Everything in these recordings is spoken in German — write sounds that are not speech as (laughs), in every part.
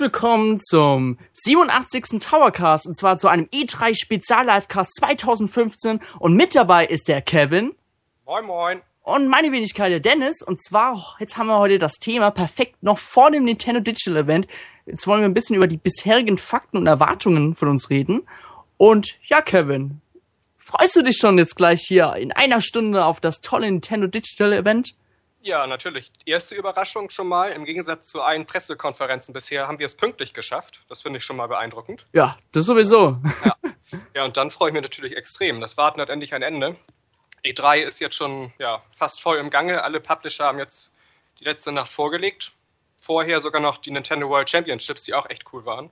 Willkommen zum 87. Towercast und zwar zu einem E3 Spezial Livecast 2015 und mit dabei ist der Kevin. Moin moin. Und meine Wenigkeit der Dennis und zwar jetzt haben wir heute das Thema perfekt noch vor dem Nintendo Digital Event. Jetzt wollen wir ein bisschen über die bisherigen Fakten und Erwartungen von uns reden. Und ja, Kevin, freust du dich schon jetzt gleich hier in einer Stunde auf das tolle Nintendo Digital Event? Ja, natürlich. Erste Überraschung schon mal. Im Gegensatz zu allen Pressekonferenzen bisher haben wir es pünktlich geschafft. Das finde ich schon mal beeindruckend. Ja, das sowieso. Ja. ja, und dann freue ich mich natürlich extrem. Das Warten hat endlich ein Ende. E3 ist jetzt schon ja, fast voll im Gange. Alle Publisher haben jetzt die letzte Nacht vorgelegt. Vorher sogar noch die Nintendo World Championships, die auch echt cool waren.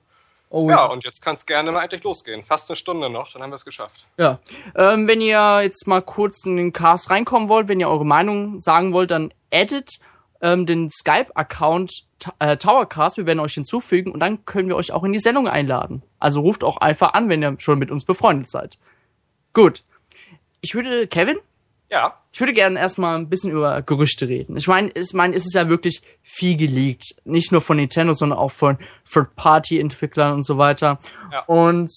Oh, ja, und jetzt kann es gerne mal endlich losgehen. Fast eine Stunde noch, dann haben wir es geschafft. Ja. Ähm, wenn ihr jetzt mal kurz in den Cast reinkommen wollt, wenn ihr eure Meinung sagen wollt, dann addet ähm, den Skype-Account äh, Towercast. Wir werden euch hinzufügen und dann können wir euch auch in die Sendung einladen. Also ruft auch einfach an, wenn ihr schon mit uns befreundet seid. Gut. Ich würde, Kevin? Ja. Ich würde gerne erstmal ein bisschen über Gerüchte reden. Ich meine, ich meine, es ist ja wirklich viel geleakt. Nicht nur von Nintendo, sondern auch von Third-Party-Entwicklern und so weiter. Ja. Und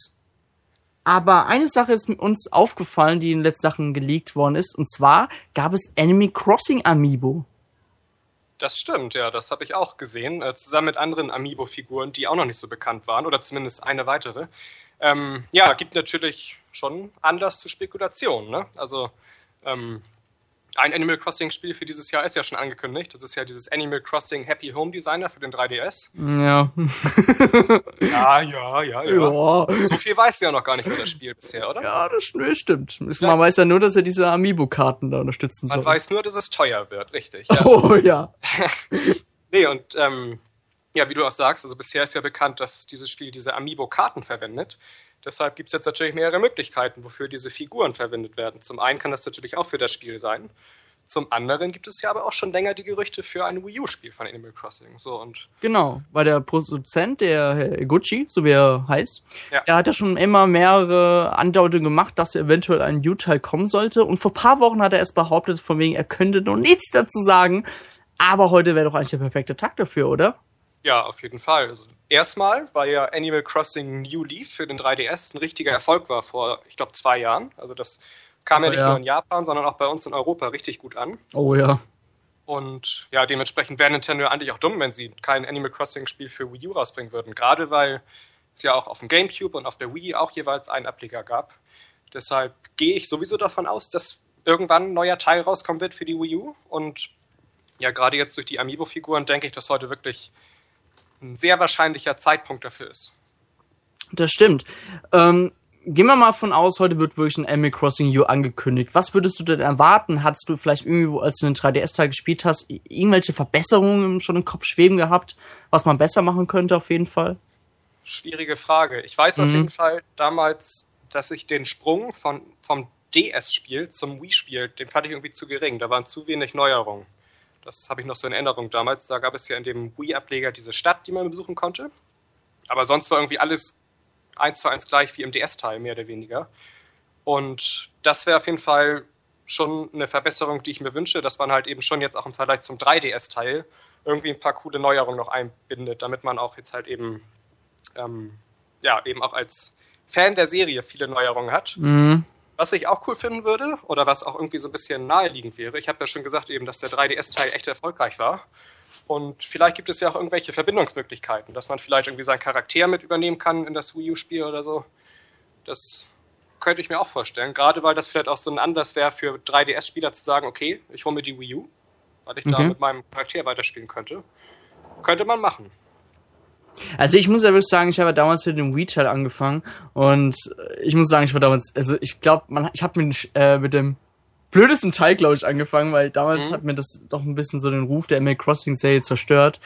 aber eine Sache ist uns aufgefallen, die in den letzten Sachen geleakt worden ist, und zwar gab es Enemy Crossing Amiibo. Das stimmt, ja, das habe ich auch gesehen, äh, zusammen mit anderen Amiibo-Figuren, die auch noch nicht so bekannt waren, oder zumindest eine weitere. Ähm, ja, gibt natürlich schon Anlass zur Spekulation, ne? Also ähm, ein Animal Crossing Spiel für dieses Jahr ist ja schon angekündigt. Das ist ja dieses Animal Crossing Happy Home Designer für den 3DS. Ja. (laughs) ja, ja, ja, ja, ja. So viel weißt du ja noch gar nicht über das Spiel bisher, oder? Ja, das stimmt. Man ja. weiß ja nur, dass er diese Amiibo-Karten da unterstützen soll. Man weiß nur, dass es teuer wird, richtig. Ja. Oh ja. (laughs) nee, und ähm, ja, wie du auch sagst, also bisher ist ja bekannt, dass dieses Spiel diese Amiibo-Karten verwendet. Deshalb gibt es jetzt natürlich mehrere Möglichkeiten, wofür diese Figuren verwendet werden. Zum einen kann das natürlich auch für das Spiel sein. Zum anderen gibt es ja aber auch schon länger die Gerüchte für ein Wii U-Spiel von Animal Crossing. So und genau, weil der Produzent, der Herr Eguchi, so wie er heißt, ja. der hat ja schon immer mehrere Andeutungen gemacht, dass eventuell ein U-Teil kommen sollte. Und vor ein paar Wochen hat er erst behauptet, von wegen, er könnte noch nichts dazu sagen. Aber heute wäre doch eigentlich der perfekte Tag dafür, oder? Ja, auf jeden Fall. Also erstmal, weil ja Animal Crossing New Leaf für den 3DS ein richtiger Erfolg war vor, ich glaube, zwei Jahren. Also das kam oh, ja nicht ja. nur in Japan, sondern auch bei uns in Europa richtig gut an. Oh ja. Und ja, dementsprechend wäre Nintendo eigentlich auch dumm, wenn sie kein Animal Crossing-Spiel für Wii U rausbringen würden. Gerade weil es ja auch auf dem GameCube und auf der Wii auch jeweils einen Ableger gab. Deshalb gehe ich sowieso davon aus, dass irgendwann ein neuer Teil rauskommen wird für die Wii U. Und ja, gerade jetzt durch die Amiibo-Figuren denke ich, dass heute wirklich ein sehr wahrscheinlicher Zeitpunkt dafür ist. Das stimmt. Ähm, gehen wir mal von aus, heute wird wirklich ein Animal Crossing U angekündigt. Was würdest du denn erwarten? Hattest du vielleicht irgendwie, als du den 3DS-Teil gespielt hast, irgendwelche Verbesserungen schon im Kopf schweben gehabt, was man besser machen könnte auf jeden Fall? Schwierige Frage. Ich weiß mhm. auf jeden Fall damals, dass ich den Sprung von, vom DS-Spiel zum Wii-Spiel, den fand ich irgendwie zu gering. Da waren zu wenig Neuerungen. Das habe ich noch so in Erinnerung damals. Da gab es ja in dem Wii-Ableger diese Stadt, die man besuchen konnte. Aber sonst war irgendwie alles eins zu eins gleich wie im DS-Teil, mehr oder weniger. Und das wäre auf jeden Fall schon eine Verbesserung, die ich mir wünsche, dass man halt eben schon jetzt auch im Vergleich zum 3DS-Teil irgendwie ein paar coole Neuerungen noch einbindet, damit man auch jetzt halt eben, ähm, ja, eben auch als Fan der Serie viele Neuerungen hat. Mhm. Was ich auch cool finden würde, oder was auch irgendwie so ein bisschen naheliegend wäre, ich habe ja schon gesagt eben, dass der 3DS-Teil echt erfolgreich war. Und vielleicht gibt es ja auch irgendwelche Verbindungsmöglichkeiten, dass man vielleicht irgendwie seinen Charakter mit übernehmen kann in das Wii U-Spiel oder so. Das könnte ich mir auch vorstellen. Gerade weil das vielleicht auch so ein Anlass wäre für 3DS-Spieler zu sagen, okay, ich hole mir die Wii U, weil ich okay. da mit meinem Charakter weiterspielen könnte. Könnte man machen. Also ich muss ja wirklich sagen, ich habe damals mit dem Retail angefangen und ich muss sagen, ich war damals, also ich glaube, man, ich habe mit, äh, mit dem blödesten Teil, glaube ich, angefangen, weil damals mhm. hat mir das doch ein bisschen so den Ruf der Animal Crossing Serie zerstört.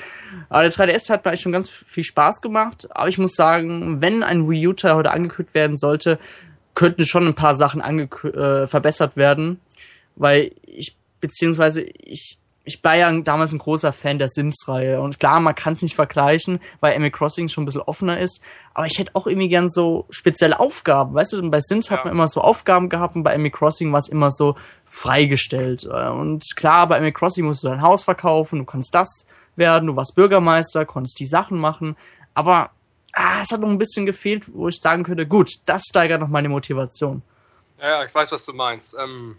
Aber der 3DS hat mir eigentlich schon ganz viel Spaß gemacht. Aber ich muss sagen, wenn ein Wii U Teil heute angekündigt werden sollte, könnten schon ein paar Sachen äh, verbessert werden, weil ich beziehungsweise ich ich war ja damals ein großer Fan der Sims-Reihe. Und klar, man kann es nicht vergleichen, weil Animal Crossing schon ein bisschen offener ist. Aber ich hätte auch irgendwie gern so spezielle Aufgaben. Weißt du, bei Sims ja. hat man immer so Aufgaben gehabt und bei Animal Crossing war es immer so freigestellt. Und klar, bei Animal Crossing musst du dein Haus verkaufen, du kannst das werden. Du warst Bürgermeister, konntest die Sachen machen, aber ah, es hat noch ein bisschen gefehlt, wo ich sagen könnte, gut, das steigert noch meine Motivation. Ja, ich weiß, was du meinst. Ähm,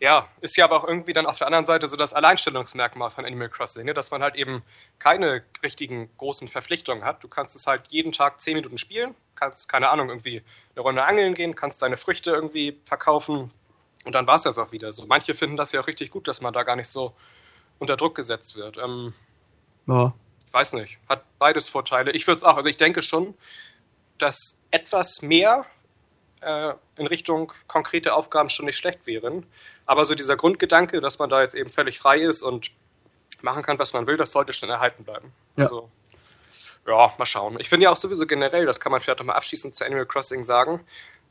ja, ist ja aber auch irgendwie dann auf der anderen Seite so das Alleinstellungsmerkmal von Animal Crossing, ne? dass man halt eben keine richtigen großen Verpflichtungen hat. Du kannst es halt jeden Tag zehn Minuten spielen, kannst, keine Ahnung, irgendwie eine Runde angeln gehen, kannst deine Früchte irgendwie verkaufen und dann war es das auch wieder so. Manche finden das ja auch richtig gut, dass man da gar nicht so unter Druck gesetzt wird. Ähm, ja. Ich weiß nicht, hat beides Vorteile. Ich würde es auch, also ich denke schon, dass etwas mehr äh, in Richtung konkrete Aufgaben schon nicht schlecht wären. Aber so dieser Grundgedanke, dass man da jetzt eben völlig frei ist und machen kann, was man will, das sollte schon erhalten bleiben. Ja. Also, ja, mal schauen. Ich finde ja auch sowieso generell, das kann man vielleicht nochmal abschließend zu Animal Crossing sagen,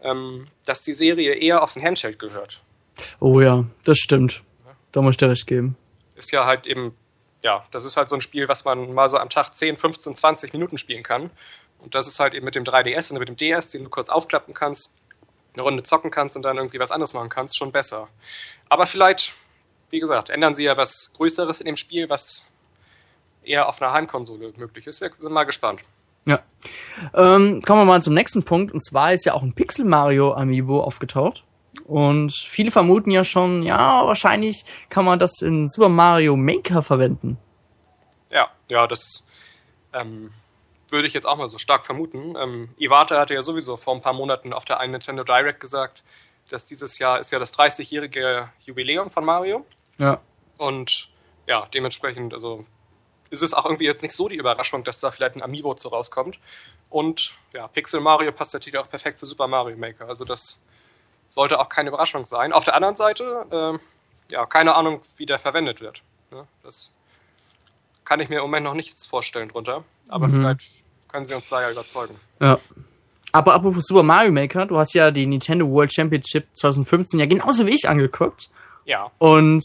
ähm, dass die Serie eher auf den Handheld gehört. Oh ja, das stimmt. Da muss ich dir recht geben. Ist ja halt eben, ja, das ist halt so ein Spiel, was man mal so am Tag 10, 15, 20 Minuten spielen kann. Und das ist halt eben mit dem 3DS und mit dem DS, den du kurz aufklappen kannst, eine Runde zocken kannst und dann irgendwie was anderes machen kannst, schon besser. Aber vielleicht, wie gesagt, ändern sie ja was Größeres in dem Spiel, was eher auf einer Heimkonsole möglich ist. Wir sind mal gespannt. Ja. Ähm, kommen wir mal zum nächsten Punkt. Und zwar ist ja auch ein Pixel Mario Amiibo aufgetaucht. Und viele vermuten ja schon, ja, wahrscheinlich kann man das in Super Mario Maker verwenden. Ja, ja, das ähm, würde ich jetzt auch mal so stark vermuten. Ähm, Iwata hatte ja sowieso vor ein paar Monaten auf der einen Nintendo Direct gesagt, dass dieses Jahr ist ja das 30-jährige Jubiläum von Mario. Ja. Und ja, dementsprechend, also ist es auch irgendwie jetzt nicht so die Überraschung, dass da vielleicht ein Amiibo zu rauskommt. Und ja, Pixel Mario passt natürlich auch perfekt zu Super Mario Maker. Also das sollte auch keine Überraschung sein. Auf der anderen Seite, äh, ja, keine Ahnung, wie der verwendet wird. Ja, das kann ich mir im Moment noch nichts vorstellen drunter. Aber mhm. vielleicht können sie uns da ja überzeugen. Ja. Aber apropos Super Mario Maker, du hast ja die Nintendo World Championship 2015 ja genauso wie ich angeguckt. Ja. Und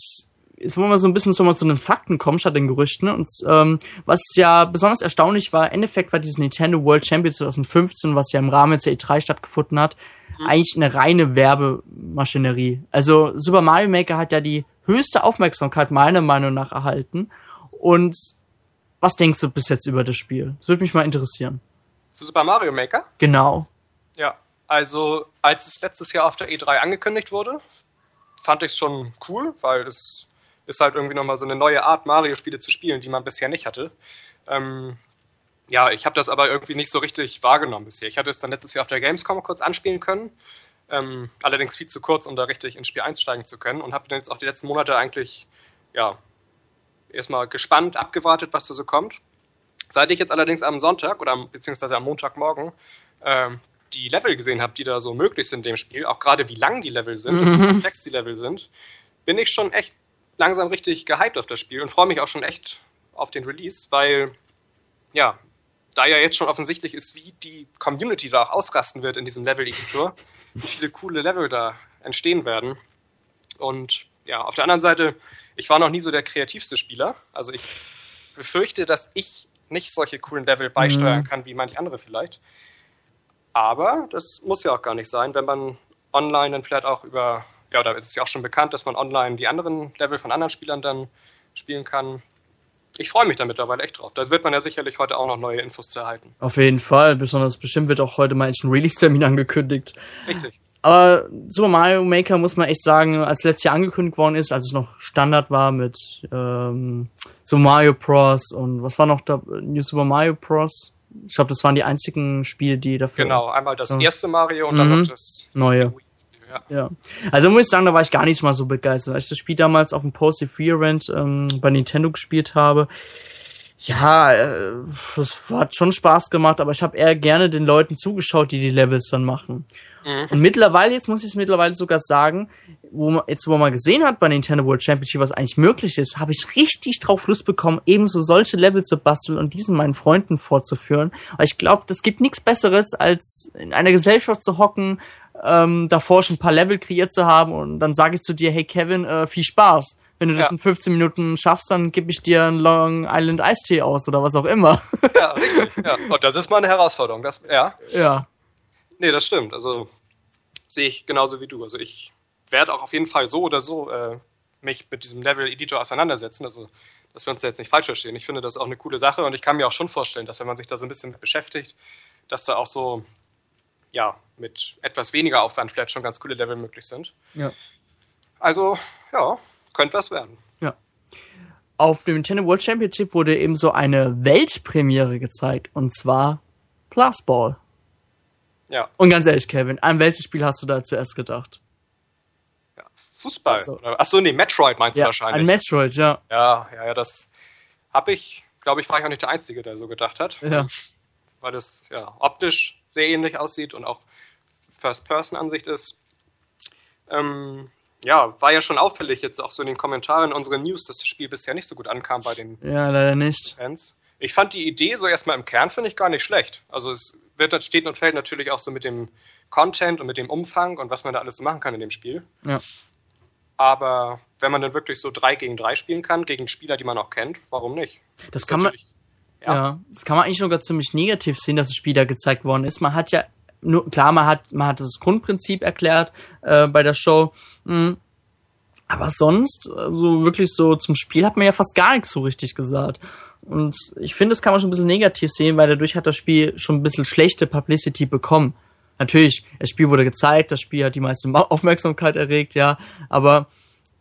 jetzt wollen wir so ein bisschen so mal zu den Fakten kommen, statt den Gerüchten. Und ähm, was ja besonders erstaunlich war, im Endeffekt war dieses Nintendo World Championship 2015, was ja im Rahmen der E3 stattgefunden hat, mhm. eigentlich eine reine Werbemaschinerie. Also Super Mario Maker hat ja die höchste Aufmerksamkeit meiner Meinung nach erhalten. Und was denkst du bis jetzt über das Spiel? Das würde mich mal interessieren. Zu Super Mario Maker? Genau. Ja, also als es letztes Jahr auf der E3 angekündigt wurde, fand ich es schon cool, weil es ist halt irgendwie nochmal so eine neue Art, Mario-Spiele zu spielen, die man bisher nicht hatte. Ähm, ja, ich habe das aber irgendwie nicht so richtig wahrgenommen bisher. Ich hatte es dann letztes Jahr auf der Gamescom kurz anspielen können, ähm, allerdings viel zu kurz, um da richtig ins Spiel einsteigen zu können und habe dann jetzt auch die letzten Monate eigentlich ja, erstmal gespannt abgewartet, was da so kommt. Seit ich jetzt allerdings am Sonntag oder beziehungsweise am Montagmorgen ähm, die Level gesehen habe, die da so möglich sind in dem Spiel, auch gerade wie lang die Level sind mhm. und wie komplex die Level sind, bin ich schon echt langsam richtig gehypt auf das Spiel und freue mich auch schon echt auf den Release, weil ja, da ja jetzt schon offensichtlich ist, wie die Community da auch ausrasten wird in diesem Level-Editor, wie viele coole Level da entstehen werden. Und ja, auf der anderen Seite, ich war noch nie so der kreativste Spieler. Also ich befürchte, dass ich nicht solche coolen Level beisteuern mhm. kann wie manche andere vielleicht. Aber das muss ja auch gar nicht sein, wenn man online dann vielleicht auch über, ja, da ist es ja auch schon bekannt, dass man online die anderen Level von anderen Spielern dann spielen kann. Ich freue mich da mittlerweile echt drauf. Da wird man ja sicherlich heute auch noch neue Infos zu erhalten. Auf jeden Fall. Besonders bestimmt wird auch heute mal ein Release-Termin angekündigt. Richtig. Aber Super Mario Maker muss man echt sagen, als letztes Jahr angekündigt worden ist, als es noch Standard war mit ähm, Super Mario Bros. und was war noch da? New Super Mario Bros. Ich glaube, das waren die einzigen Spiele, die dafür. Genau, einmal das so. erste Mario und mhm. dann noch das neue. Ja. ja. Also muss ich sagen, da war ich gar nicht mal so begeistert. Als ich das Spiel damals auf dem Post Free Event ähm, bei Nintendo gespielt habe, ja, äh, es hat schon Spaß gemacht, aber ich habe eher gerne den Leuten zugeschaut, die die Levels dann machen. Mhm. Und mittlerweile, jetzt muss ich es mittlerweile sogar sagen, wo man, jetzt wo man gesehen hat bei Nintendo World Championship, was eigentlich möglich ist, habe ich richtig drauf Lust bekommen, ebenso solche Level zu basteln und diesen meinen Freunden vorzuführen. Weil ich glaube, das gibt nichts Besseres, als in einer Gesellschaft zu hocken, ähm, davor schon ein paar Level kreiert zu haben und dann sage ich zu dir, hey Kevin, äh, viel Spaß. Wenn du das ja. in 15 Minuten schaffst, dann gebe ich dir einen Long Island Eistee aus oder was auch immer. (laughs) Ja, richtig. Ja. Und das ist mal eine Herausforderung. Das, ja. Ja. Nee, das stimmt. Also sehe ich genauso wie du. Also ich werde auch auf jeden Fall so oder so äh, mich mit diesem Level-Editor auseinandersetzen. Also dass wir uns da jetzt nicht falsch verstehen. Ich finde das auch eine coole Sache und ich kann mir auch schon vorstellen, dass wenn man sich da so ein bisschen beschäftigt, dass da auch so, ja, mit etwas weniger Aufwand vielleicht schon ganz coole Level möglich sind. Ja. Also, ja, könnte was werden. Ja. Auf dem Nintendo World Championship wurde eben so eine Weltpremiere gezeigt und zwar Plus Ball. Ja. Und ganz ehrlich, Kevin, an welches Spiel hast du da zuerst gedacht? ja Fußball. Ach so. Achso, nee, Metroid meinst du Ja, wahrscheinlich. an Metroid, ja. ja, ja, ja, das habe ich, glaube ich, war ich auch nicht der Einzige, der so gedacht hat. Ja. Weil das ja optisch sehr ähnlich aussieht und auch First-Person-Ansicht ist. Ähm, ja, war ja schon auffällig jetzt auch so in den Kommentaren unserer News, dass das Spiel bisher nicht so gut ankam bei den Ja, leider nicht. Fans. Ich fand die Idee so erstmal im Kern finde ich gar nicht schlecht. Also es wird steht und fällt natürlich auch so mit dem Content und mit dem Umfang und was man da alles so machen kann in dem Spiel. Ja. Aber wenn man dann wirklich so drei gegen drei spielen kann, gegen Spieler, die man auch kennt, warum nicht? Das Ist kann man, natürlich- ja. das kann man eigentlich sogar ziemlich negativ sehen, dass das Spiel da gezeigt worden ist. Man hat ja nur, klar, man hat, man hat das Grundprinzip erklärt äh, bei der Show. Mhm. Aber sonst, also wirklich so zum Spiel hat man ja fast gar nichts so richtig gesagt. Und ich finde, das kann man schon ein bisschen negativ sehen, weil dadurch hat das Spiel schon ein bisschen schlechte Publicity bekommen. Natürlich, das Spiel wurde gezeigt, das Spiel hat die meiste (laughs) Aufmerksamkeit erregt, ja. Aber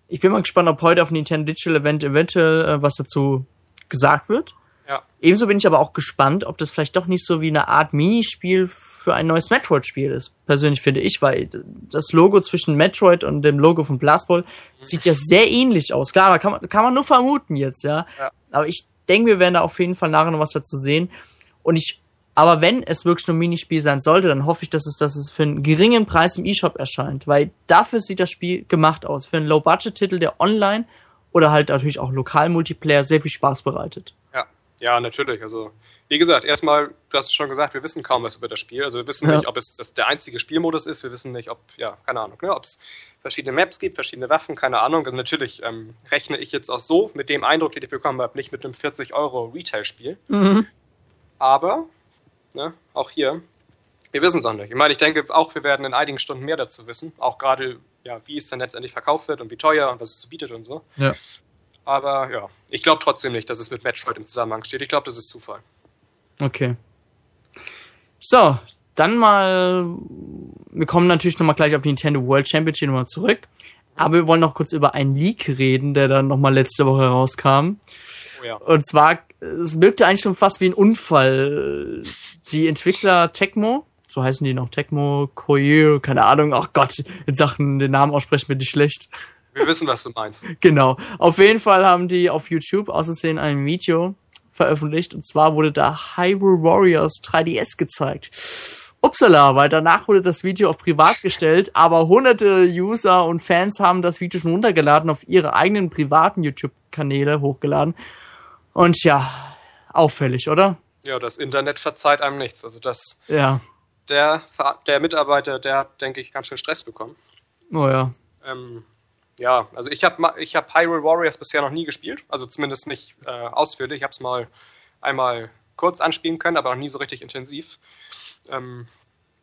ich bin mal gespannt, ob heute auf dem Nintendo Digital Event eventuell äh, was dazu gesagt wird. Ja. Ebenso bin ich aber auch gespannt, ob das vielleicht doch nicht so wie eine Art Minispiel für ein neues Metroid-Spiel ist. Persönlich finde ich, weil das Logo zwischen Metroid und dem Logo von Blast Ball sieht ja sehr ähnlich aus. Klar, kann man, kann man nur vermuten jetzt, ja. Ja. Aber ich denke, wir werden da auf jeden Fall nachher noch was dazu sehen. Und ich, aber wenn es wirklich nur ein Minispiel sein sollte, dann hoffe ich, dass es, dass es für einen geringen Preis im eShop erscheint, weil dafür sieht das Spiel gemacht aus. Für einen Low-Budget-Titel, der online oder halt natürlich auch lokal Multiplayer sehr viel Spaß bereitet. Ja, ja, natürlich. Also, wie gesagt, erstmal, du hast es schon gesagt, wir wissen kaum was über das Spiel. Also wir wissen Ja. nicht, ob es das der einzige Spielmodus ist. Wir wissen nicht, ob, ja, keine Ahnung, ne, ob es verschiedene Maps gibt, verschiedene Waffen, keine Ahnung. Also natürlich ähm, rechne ich jetzt auch so mit dem Eindruck, den ich bekommen habe, nicht mit einem 40 Euro Retail-Spiel. Aber, ne, auch hier, wir wissen es auch nicht. Ich meine, ich denke auch, wir werden in einigen Stunden mehr dazu wissen. Auch gerade, ja, wie es dann letztendlich verkauft wird und wie teuer und was es bietet und so. Ja. Aber ja, ich glaube trotzdem nicht, dass es mit Metroid im Zusammenhang steht. Ich glaube, das ist Zufall. Okay. So, dann mal, wir kommen natürlich nochmal gleich auf die Nintendo World Championship nochmal zurück. Aber wir wollen noch kurz über einen Leak reden, der dann nochmal letzte Woche rauskam. Oh ja. Und zwar, es wirkte eigentlich schon fast wie ein Unfall. Die Entwickler Tecmo, so heißen die noch, Tecmo, Koyo, keine Ahnung, ach Gott, in Sachen den Namen aussprechen wird nicht schlecht. Wir wissen, was du meinst. (laughs) Genau. Auf jeden Fall haben die auf YouTube außersehen ein Video veröffentlicht. Und zwar wurde da Hyrule Warriors 3DS gezeigt. Upsala, weil danach wurde das Video auf privat gestellt, aber hunderte User und Fans haben das Video schon runtergeladen, auf ihre eigenen privaten YouTube-Kanäle hochgeladen. Und ja, auffällig, oder? Ja, das Internet verzeiht einem nichts. Also das, Ja. der, der Mitarbeiter, der hat, denke ich, ganz schön Stress bekommen. Oh ja. Ähm, ja, also ich habe ich hab Hyrule Warriors bisher noch nie gespielt. Also zumindest nicht äh, ausführlich. Ich habe es mal einmal kurz anspielen können, aber noch nie so richtig intensiv. Ähm,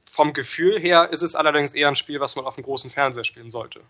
vom Gefühl her ist es allerdings eher ein Spiel, was man auf dem großen Fernseher spielen sollte.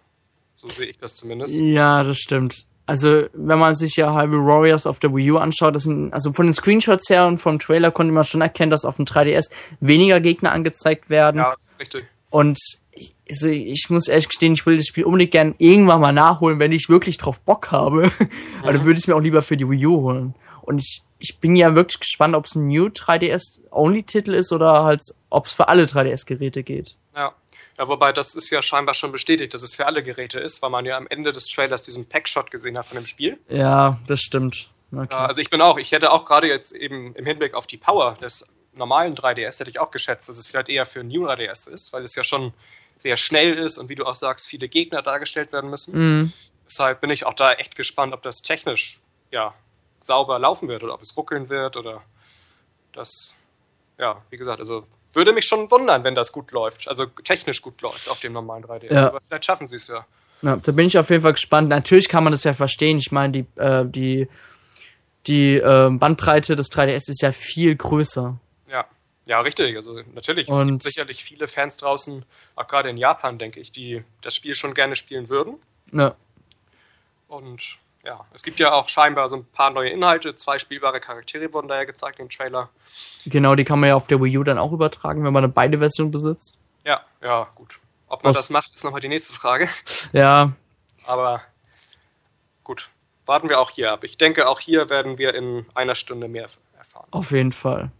So sehe ich das zumindest. Ja, das stimmt. Also, wenn man sich ja Hyrule Warriors auf der Wii U anschaut, das sind, also von den Screenshots her und vom Trailer konnte man schon erkennen, dass auf dem 3DS weniger Gegner angezeigt werden. Ja, richtig. Und ich, also ich muss ehrlich gestehen, ich will das Spiel unbedingt gern irgendwann mal nachholen, wenn ich wirklich drauf Bock habe. (laughs) Aber dann würde ich es mir auch lieber für die Wii U holen. Und ich, ich bin ja wirklich gespannt, ob es ein New 3DS-Only-Titel ist oder halt, ob es für alle 3DS-Geräte geht. Ja. ja, wobei das ist ja scheinbar schon bestätigt, dass es für alle Geräte ist, weil man ja am Ende des Trailers diesen Packshot gesehen hat von dem Spiel. Ja, das stimmt. Okay. Ja, also ich bin auch, ich hätte auch gerade jetzt eben im Hinblick auf die Power des normalen 3DS hätte ich auch geschätzt, dass es vielleicht eher für ein New 3DS ist, weil es ja schon sehr schnell ist und wie du auch sagst, viele Gegner dargestellt werden müssen. Mhm. Deshalb bin ich auch da echt gespannt, ob das technisch ja sauber laufen wird oder ob es ruckeln wird oder das, ja, wie gesagt, also würde mich schon wundern, wenn das gut läuft, also technisch gut läuft auf dem normalen 3DS. Ja. Aber vielleicht schaffen sie es ja. Ja, da bin ich auf jeden Fall gespannt. Natürlich kann man das ja verstehen. Ich meine, die, äh, die, die äh, Bandbreite des 3DS ist ja viel größer. Ja, richtig. Also natürlich, es Und- gibt sicherlich viele Fans draußen, auch gerade in Japan, denke ich, die das Spiel schon gerne spielen würden. Ja. Und ja, es gibt ja auch scheinbar so ein paar neue Inhalte. Zwei spielbare Charaktere wurden da ja gezeigt im Trailer. Genau, die kann man ja auf der Wii U dann auch übertragen, wenn man eine beide Version besitzt. Ja, ja, gut. Ob man Was? das macht, ist nochmal die nächste Frage. (laughs) Ja. Aber gut, warten wir auch hier ab. Ich denke, auch hier werden wir in einer Stunde mehr erfahren. Auf jeden Fall.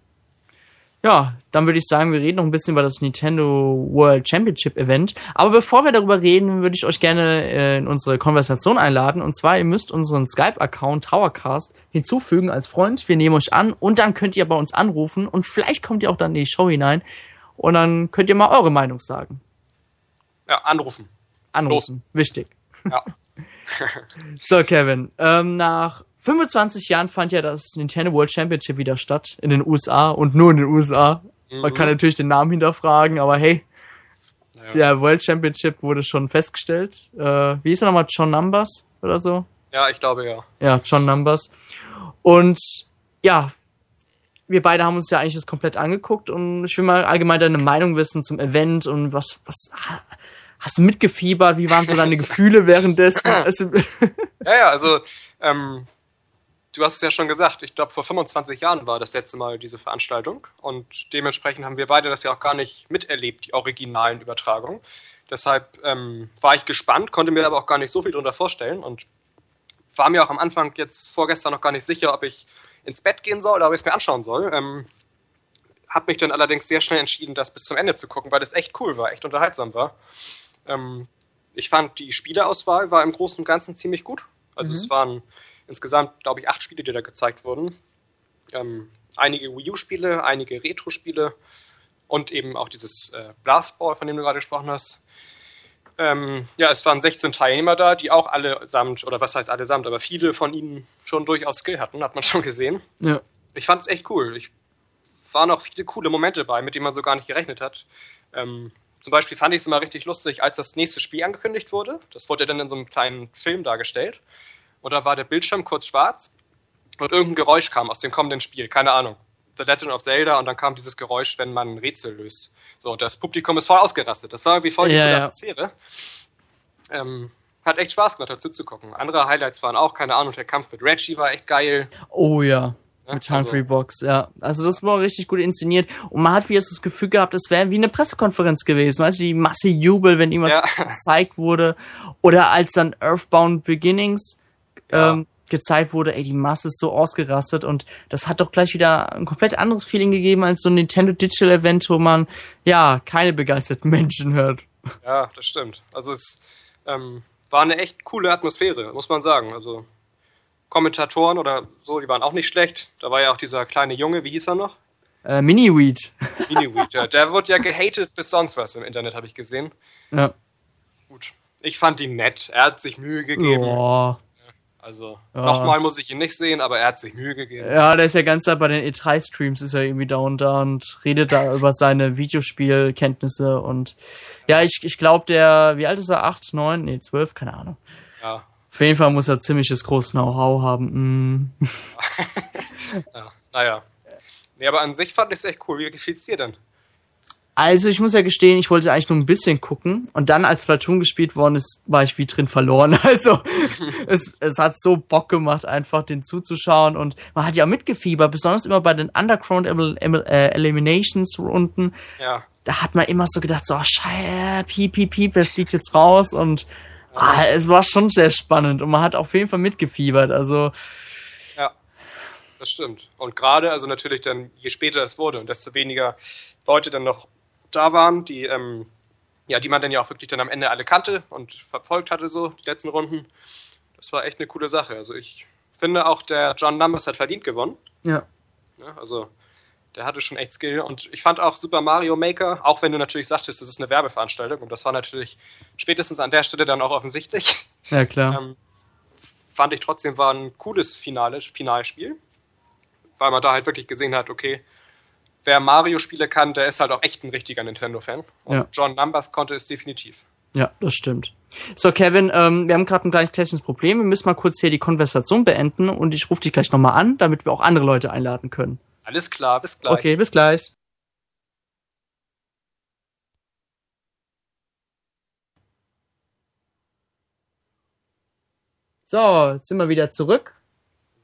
Ja, dann würde ich sagen, wir reden noch ein bisschen über das Nintendo World Championship Event. Aber bevor wir darüber reden, würde ich euch gerne äh, in unsere Konversation einladen. Und zwar, ihr müsst unseren Skype-Account Towercast hinzufügen als Freund. Wir nehmen euch an und dann könnt ihr bei uns anrufen und vielleicht kommt ihr auch dann in die Show hinein und dann könnt ihr mal eure Meinung sagen. Ja, anrufen. Anrufen, Los. wichtig. Ja. (laughs) so, Kevin, ähm, nach 25 Jahren fand ja das Nintendo World Championship wieder statt in den USA und nur in den USA. Mhm. Man kann natürlich den Namen hinterfragen, aber hey, ja. der World Championship wurde schon festgestellt. Äh, wie ist er nochmal? John Numbers oder so? Ja, ich glaube ja. Ja, John Numbers. Und ja, wir beide haben uns ja eigentlich das komplett angeguckt und ich will mal allgemein deine Meinung wissen zum Event und was, was hast du mitgefiebert? Wie waren so deine (laughs) Gefühle währenddessen? (laughs) (laughs) ja, ja, also ähm, du hast es ja schon gesagt, ich glaube vor 25 Jahren war das letzte Mal diese Veranstaltung und dementsprechend haben wir beide das ja auch gar nicht miterlebt, die originalen Übertragungen. Deshalb ähm, war ich gespannt, konnte mir aber auch gar nicht so viel darunter vorstellen und war mir auch am Anfang jetzt vorgestern noch gar nicht sicher, ob ich ins Bett gehen soll oder ob ich es mir anschauen soll. Ähm, habe mich dann allerdings sehr schnell entschieden, das bis zum Ende zu gucken, weil es echt cool war, echt unterhaltsam war. Ähm, ich fand die Spieleauswahl war im Großen und Ganzen ziemlich gut. Also mhm. es waren insgesamt, glaube ich, acht Spiele, die da gezeigt wurden. Ähm, einige Wii U-Spiele, einige Retro-Spiele und eben auch dieses äh, Blastball, von dem du gerade gesprochen hast. Ähm, ja, es waren 16 Teilnehmer da, die auch allesamt, oder was heißt allesamt, aber viele von ihnen schon durchaus Skill hatten, hat man (laughs) schon gesehen. Ja. Ich fand es echt cool. Ich waren auch viele coole Momente bei, mit denen man so gar nicht gerechnet hat. Ähm, zum Beispiel fand ich es immer richtig lustig, als das nächste Spiel angekündigt wurde. Das wurde ja dann in so einem kleinen Film dargestellt und da war der Bildschirm kurz schwarz und irgendein Geräusch kam aus dem kommenden Spiel, keine Ahnung. The Legend of Zelda und dann kam dieses Geräusch, wenn man ein Rätsel löst. So, das Publikum ist voll ausgerastet. Das war irgendwie voll die ja, ja. Atmosphäre. Ähm, hat echt Spaß gemacht, dazu zu gucken. Andere Highlights waren auch, keine Ahnung, der Kampf mit Reggie war echt geil. Oh ja. Ja, mit Humphrey also, Box, ja. Also das war richtig gut inszeniert. Und man hat wie das Gefühl gehabt, es wäre wie eine Pressekonferenz gewesen. Weißt du, die Masse Jubel, wenn irgendwas ja. gezeigt wurde. Oder als dann Earthbound Beginnings ja. ähm, gezeigt wurde, ey, die Masse ist so ausgerastet und das hat doch gleich wieder ein komplett anderes Feeling gegeben als so ein Nintendo Digital Event, wo man ja keine begeisterten Menschen hört. Ja, das stimmt. Also es ähm, war eine echt coole Atmosphäre, muss man sagen. Also Kommentatoren oder so, die waren auch nicht schlecht. Da war ja auch dieser kleine Junge, wie hieß er noch? Äh, Mini-Weed. Mini-Weed, ja. Der wird ja (laughs) gehatet bis sonst was im Internet, habe ich gesehen. Ja. Gut. Ich fand ihn nett. Er hat sich Mühe gegeben. Boah. Also, ja. nochmal muss ich ihn nicht sehen, aber er hat sich Mühe gegeben. Ja, der ist ja ganz bei den E3-Streams, ist er irgendwie da und da und redet da (laughs) über seine Videospielkenntnisse und ja, ich, ich glaube, der, wie alt ist er? Acht, neun, nee, zwölf, keine Ahnung. Ja. Auf jeden Fall muss er ziemliches großes Know-how haben. Mm. (laughs) ja, naja. Nee, aber an sich fand ich es echt cool. Wie gefiel's dir denn? Also ich muss ja gestehen, ich wollte eigentlich nur ein bisschen gucken und dann als Platoon gespielt worden ist, war ich wie drin verloren. (laughs) Also es, es hat so Bock gemacht, einfach den zuzuschauen und man hat ja auch mitgefiebert, besonders immer bei den Underground äh, Eliminations Runden. Ja. Da hat man immer so gedacht, so scheiße, piep, piep, piep, wer fliegt jetzt raus und ah, es war schon sehr spannend und man hat auf jeden Fall mitgefiebert. Also ja, das stimmt. Und gerade, also natürlich dann, je später es wurde und desto weniger Leute dann noch da waren, die, ähm, ja, die man dann ja auch wirklich dann am Ende alle kannte und verfolgt hatte, so die letzten Runden. Das war echt eine coole Sache. Also ich finde auch, der John Numbers hat verdient gewonnen. Ja. ja also der hatte schon echt Skill. Und ich fand auch Super Mario Maker, auch wenn du natürlich sagtest, das ist eine Werbeveranstaltung, und das war natürlich spätestens an der Stelle dann auch offensichtlich. Ja, klar. Ähm, fand ich trotzdem war ein cooles Finale, Finalspiel, weil man da halt wirklich gesehen hat, okay, wer Mario-Spiele kann, der ist halt auch echt ein richtiger Nintendo-Fan. Und ja. John Numbers konnte es definitiv. Ja, das stimmt. So, Kevin, ähm, wir haben gerade ein kleines technisches Problem. Wir müssen mal kurz hier die Konversation beenden und ich rufe dich gleich nochmal an, damit wir auch andere Leute einladen können. Alles klar, bis gleich. Okay, bis gleich. So, jetzt sind wir wieder zurück.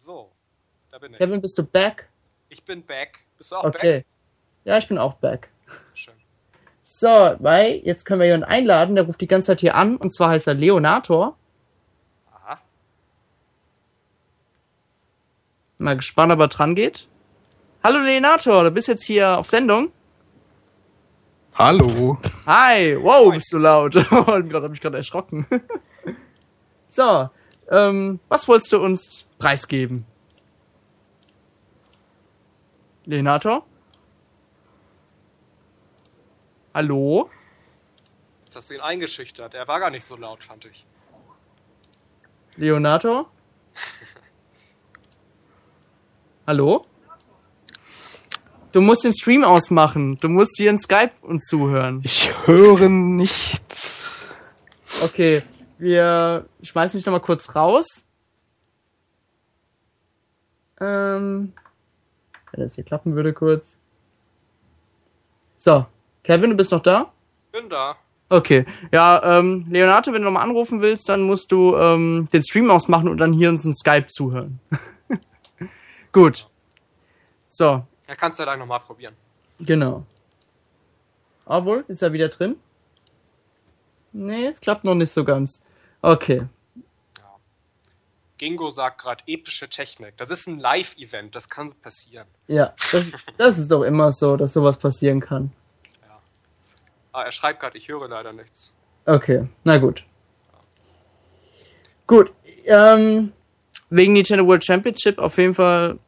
So, da bin ich. Kevin, bist du back? Ich bin back. Bist du auch Okay. back? Ja, ich bin auch back. Schön. So, weil jetzt können wir jemanden einladen, der ruft die ganze Zeit hier an, und zwar heißt er Leonator. Aha. Mal gespannt, ob er dran geht. Hallo Leonator, du bist jetzt hier auf Sendung. Hallo. Hi, wow, bist du laut. (laughs) gerade hab ich gerade erschrocken. (laughs) so, ähm, was wolltest du uns preisgeben? Leonator? Hallo? Jetzt hast du ihn eingeschüchtert. Er war gar nicht so laut, fand ich. Leonator? (laughs) Hallo? Du musst den Stream ausmachen. Du musst hier in Skype uns zuhören. Ich höre nichts. Okay, wir schmeißen dich nochmal kurz raus. Ähm, wenn das hier klappen würde kurz. So, Kevin, du bist noch da? Bin da. Okay, ja, ähm, Leonardo, wenn du nochmal anrufen willst, dann musst du ähm, den Stream ausmachen und dann hier uns in Skype zuhören. (laughs) Gut. So, Er kannst ja dann nochmal probieren. genau. Obwohl, ist er wieder drin? Nee, es klappt noch nicht so ganz. Okay. Gingo sagt gerade epische Technik. Das ist ein Live-Event, das kann passieren. Ja, das, das ist doch immer so, dass sowas passieren kann. Ah, er schreibt gerade, ich höre leider nichts. Okay, na gut. Gut, ähm, wegen Nintendo World Championship auf jeden Fall,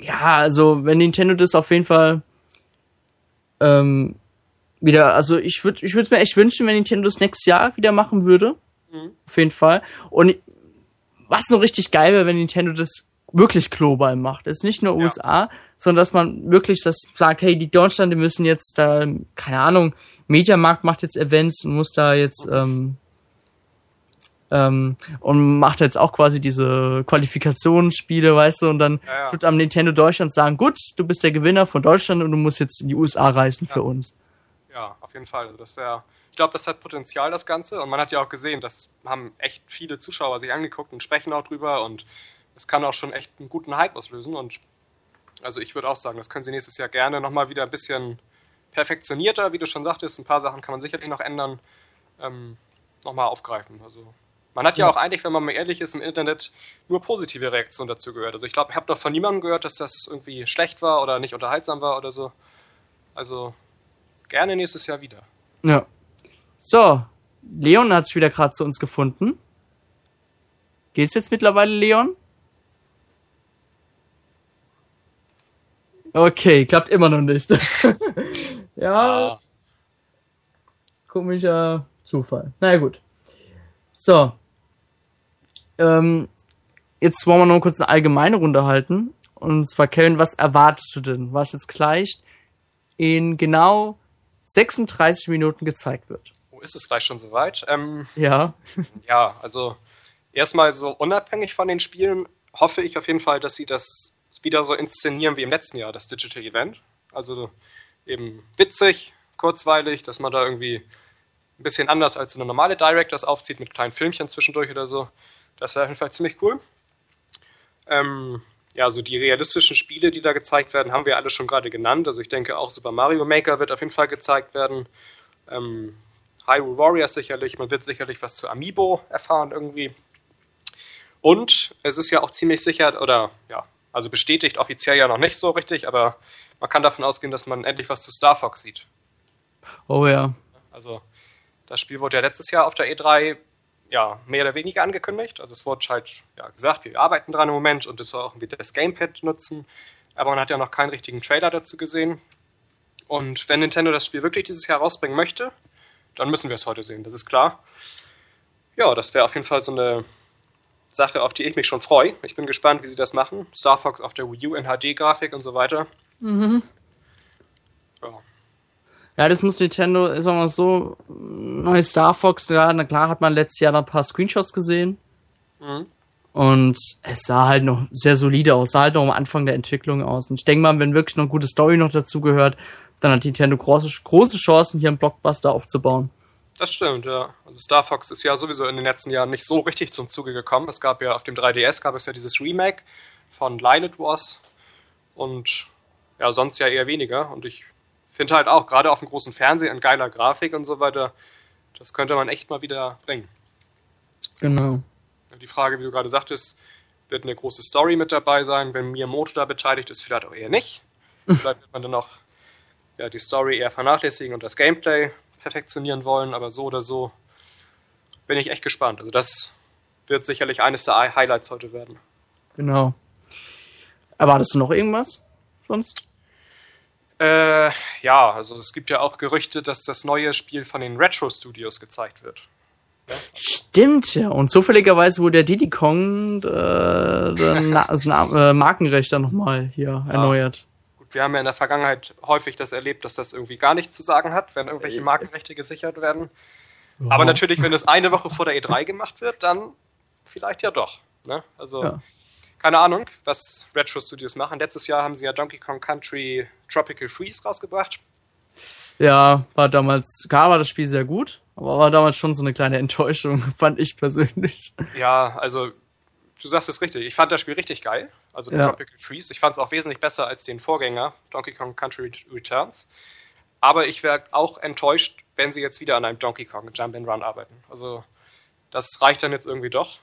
ja, also wenn Nintendo das auf jeden Fall ähm, wieder, also ich würde ich würde mir echt wünschen, wenn Nintendo das nächstes Jahr wieder machen würde. Mhm. Auf jeden Fall. Und was noch richtig geil wäre, wenn Nintendo das wirklich global macht. Das ist nicht nur Ja. USA, sondern dass man wirklich das sagt, hey, die Deutschland, die müssen jetzt da, keine Ahnung, Mediamarkt macht jetzt Events und muss da jetzt ähm, ähm, und macht jetzt auch quasi diese Qualifikationsspiele, weißt du, und dann Ja, ja. tut am Nintendo Deutschland sagen, gut, du bist der Gewinner von Deutschland und du musst jetzt in die USA reisen für uns. Ja, auf jeden Fall. Also das wäre. Ich glaube, das hat Potenzial, das Ganze. Und man hat ja auch gesehen, das haben echt viele Zuschauer sich angeguckt und sprechen auch drüber. Und es kann auch schon echt einen guten Hype auslösen. Und also ich würde auch sagen, das können sie nächstes Jahr gerne nochmal wieder ein bisschen perfektionierter, wie du schon sagtest. Ein paar Sachen kann man sicherlich noch ändern, ähm, nochmal aufgreifen. Also man hat ja, Ja. auch eigentlich, wenn man mal ehrlich ist, im Internet nur positive Reaktionen dazu gehört. Also ich glaube, ich habe doch von niemandem gehört, dass das irgendwie schlecht war oder nicht unterhaltsam war oder so. Also gerne nächstes Jahr wieder. Ja. So, Leon hat sich wieder gerade zu uns gefunden. Geht's jetzt mittlerweile, Leon? Okay, klappt immer noch nicht. (laughs) ja, Ah, komischer Zufall. Na ja, gut. So. Ähm, jetzt wollen wir noch kurz eine allgemeine Runde halten. Und zwar, Kevin, was erwartest du denn, was jetzt gleich in genau 36 Minuten gezeigt wird? Ist es gleich schon soweit? Ähm, Ja. (laughs) ja, also erstmal so unabhängig von den Spielen hoffe ich auf jeden Fall, dass sie das wieder so inszenieren wie im letzten Jahr, das Digital Event. Also eben witzig, kurzweilig, dass man da irgendwie ein bisschen anders als so eine normale Direct das aufzieht mit kleinen Filmchen zwischendurch oder so. Das wäre auf jeden Fall ziemlich cool. Ähm, ja, so die realistischen Spiele, die da gezeigt werden, haben wir alle schon gerade genannt. Also ich denke auch Super Mario Maker wird auf jeden Fall gezeigt werden. Ähm, Hyrule Warriors sicherlich. Man wird sicherlich was zu Amiibo erfahren irgendwie. Und es ist ja auch ziemlich sicher, oder ja, also bestätigt offiziell ja noch nicht so richtig, aber man kann davon ausgehen, dass man endlich was zu Star Fox sieht. Oh ja. Also das Spiel wurde ja letztes Jahr auf der E3 ja mehr oder weniger angekündigt. Also es wurde halt ja, gesagt, wir arbeiten dran im Moment und es soll auch irgendwie das Gamepad nutzen. Aber man hat ja noch keinen richtigen Trailer dazu gesehen. Und wenn Nintendo das Spiel wirklich dieses Jahr rausbringen möchte, dann müssen wir es heute sehen, das ist klar. Ja, das wäre auf jeden Fall so eine Sache, auf die ich mich schon freue. Ich bin gespannt, wie sie das machen. Star Fox auf der Wii U in HD-Grafik und so weiter. Mhm. Ja. Ja, das muss Nintendo, sagen wir mal so, neues Star Fox, ja, na klar hat man letztes Jahr noch ein paar Screenshots gesehen. Mhm. Und es sah halt noch sehr solide aus, sah halt noch am Anfang der Entwicklung aus. Und ich denke mal, wenn wirklich noch eine gute Story noch dazu gehört, dann hat Nintendo große, große Chancen, hier einen Blockbuster aufzubauen. Das stimmt, ja. Also Star Fox ist ja sowieso in den letzten Jahren nicht so richtig zum Zuge gekommen. Es gab ja auf dem 3DS gab es ja dieses Remake von Lionel Wars und ja, sonst ja eher weniger. Und ich finde halt auch, gerade auf dem großen Fernseher in geiler Grafik und so weiter, das könnte man echt mal wieder bringen. Genau. Die Frage, wie du gerade sagtest, wird eine große Story mit dabei sein. Wenn Miyamoto da beteiligt ist, vielleicht auch eher nicht. (laughs) Vielleicht wird man dann auch ja, die Story eher vernachlässigen und das Gameplay perfektionieren wollen, aber so oder so bin ich echt gespannt. Also das wird sicherlich eines der Highlights heute werden. Genau. Erwartest du noch irgendwas sonst? Äh, ja, also es gibt ja auch Gerüchte, dass das neue Spiel von den Retro Studios gezeigt wird. Ja? Stimmt, ja. Und zufälligerweise wurde der Diddy Kong äh, also (laughs) äh, Markenrecht dann nochmal hier ja. erneuert. Wir haben ja in der Vergangenheit häufig das erlebt, dass das irgendwie gar nichts zu sagen hat, wenn irgendwelche Markenrechte gesichert werden. Ja. Aber natürlich, wenn es eine Woche vor der E3 gemacht wird, dann vielleicht ja doch. Ne? Also ja keine Ahnung, was Retro Studios machen. Letztes Jahr haben sie ja Donkey Kong Country Tropical Freeze rausgebracht. Ja, war damals, klar war das Spiel sehr gut, aber war damals schon so eine kleine Enttäuschung, (laughs) fand ich persönlich. Ja, also du sagst es richtig. Ich fand das Spiel richtig geil, also ja. Tropical Freeze. Ich fand es auch wesentlich besser als den Vorgänger, Donkey Kong Country Returns. Aber ich wäre auch enttäuscht, wenn sie jetzt wieder an einem Donkey Kong Jump and Run arbeiten. Also das reicht dann jetzt irgendwie doch